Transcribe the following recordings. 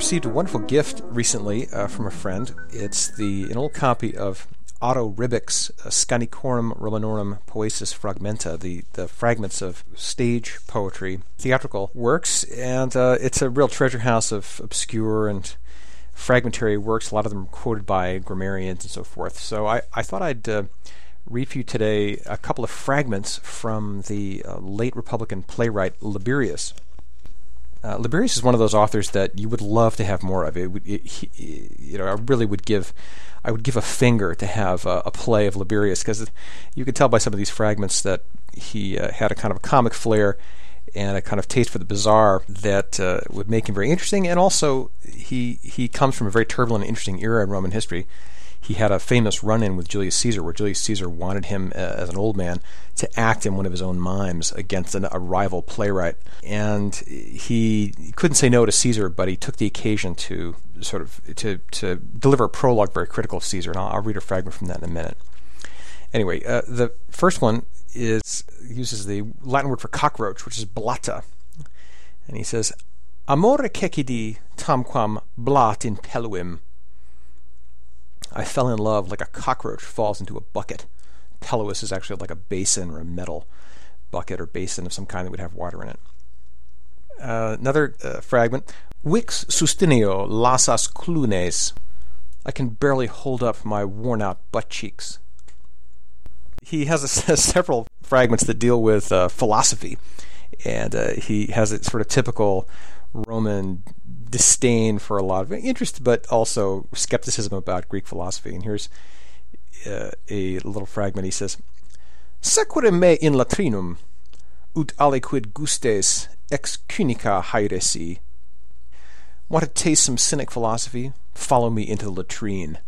received a wonderful gift recently uh, from a friend. It's the an old copy of Otto Ribbeck's uh, Scanicorum Romanorum Poesis Fragmenta, the, the fragments of stage poetry, theatrical works, and uh, it's a real treasure house of obscure and fragmentary works, a lot of them quoted by grammarians and so forth. So I, I thought I'd uh, read for you today a couple of fragments from the uh, late Republican playwright Laberius. Uh, Laberius is one of those authors that you would love to have more of. It, it you know, I really would give, I would give a finger to have a, a play of Laberius because you can tell by some of these fragments that he uh, had a kind of a comic flair and a kind of taste for the bizarre that uh, would make him very interesting. And also, he he comes from a very turbulent and interesting era in Roman history he had a famous run-in with Julius Caesar, where Julius Caesar wanted him uh, as an old man to act in one of his own mimes against an, a rival playwright, and he couldn't say no to Caesar, but he took the occasion to sort of to to deliver a prologue very critical of Caesar, and I'll, I'll read a fragment from that in a minute. Anyway, uh, the first one is uses the Latin word for cockroach, which is blatta, and he says, "Amore cecidi tamquam blatta in pelvim." I fell in love like a cockroach falls into a bucket. Pelvis is actually like a basin or a metal bucket or basin of some kind that would have water in it. Uh, another uh, fragment. Vix sustineo lassas clunes. I can barely hold up my worn out butt cheeks. He has a, several fragments that deal with uh, philosophy, and uh, he has a sort of typical Roman disdain for a lot of interest, but also skepticism about Greek philosophy. And here's uh, a little fragment. He says, Sequere me in latrinum, ut aliquid gustes ex cynica haeresi. Want to taste some cynic philosophy? Follow me into the latrine.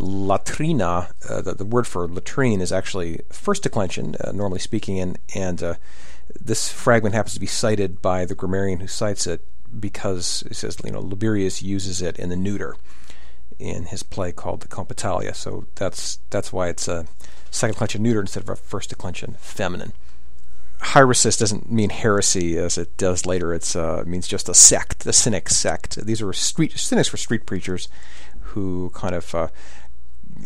Latrina, uh, the, the, word for latrine, is actually first declension, uh, normally speaking, and, and uh, this fragment happens to be cited by the grammarian who cites it because it says you know Laberius uses it in the neuter in his play called the Compitalia. So that's that's why it's a second declension neuter instead of a first declension feminine. Haeresis doesn't mean heresy as it does later. It uh, means just a sect, the cynic sect. These are street cynics were street preachers who kind of uh,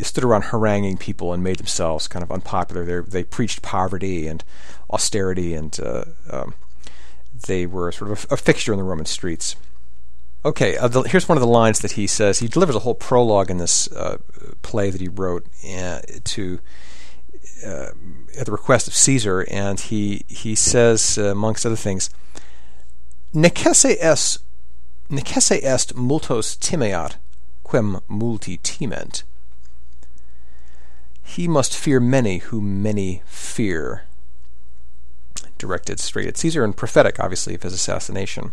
stood around haranguing people and made themselves kind of unpopular. They they preached poverty and austerity and uh, um, they were sort of a, a fixture in the Roman streets. Okay, uh, the, here's one of the lines that he says. He delivers a whole prologue in this uh, play that he wrote uh, to uh, at the request of Caesar, and he he says, uh, amongst other things, "Necesse est necesse est multos timeat, quem multi timent." He must fear many who many fear directed straight at Caesar and prophetic, obviously, of his assassination.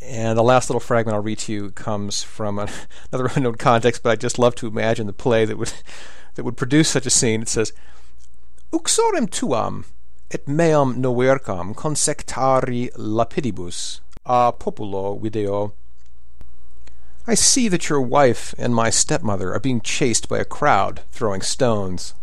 And the last little fragment I'll read to you comes from another unknown context, but I just love to imagine the play that would that would produce such a scene. It says, "Uxorem tuam et meam novercam consectari lapidibus a populo video." I see that your wife and my stepmother are being chased by a crowd throwing stones.